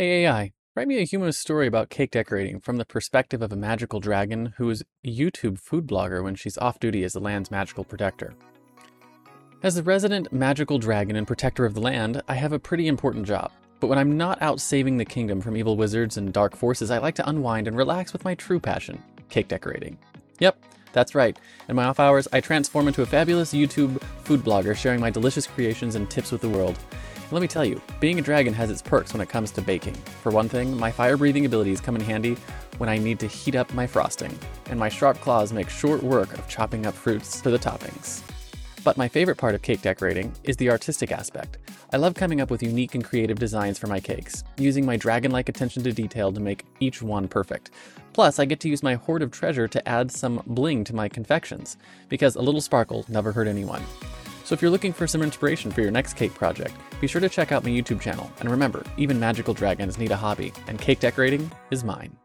Hey AI, write me a humorous story about cake decorating from the perspective of a magical dragon who is a YouTube food blogger when she's off duty as the land's magical protector. As the resident magical dragon and protector of the land, I have a pretty important job. But when I'm not out saving the kingdom from evil wizards and dark forces, I like to unwind and relax with my true passion cake decorating. Yep, that's right. In my off hours, I transform into a fabulous YouTube food blogger sharing my delicious creations and tips with the world. Let me tell you, being a dragon has its perks when it comes to baking. For one thing, my fire breathing abilities come in handy when I need to heat up my frosting, and my sharp claws make short work of chopping up fruits for the toppings. But my favorite part of cake decorating is the artistic aspect. I love coming up with unique and creative designs for my cakes, using my dragon like attention to detail to make each one perfect. Plus, I get to use my hoard of treasure to add some bling to my confections, because a little sparkle never hurt anyone. So if you're looking for some inspiration for your next cake project, be sure to check out my YouTube channel. And remember, even magical dragons need a hobby, and cake decorating is mine.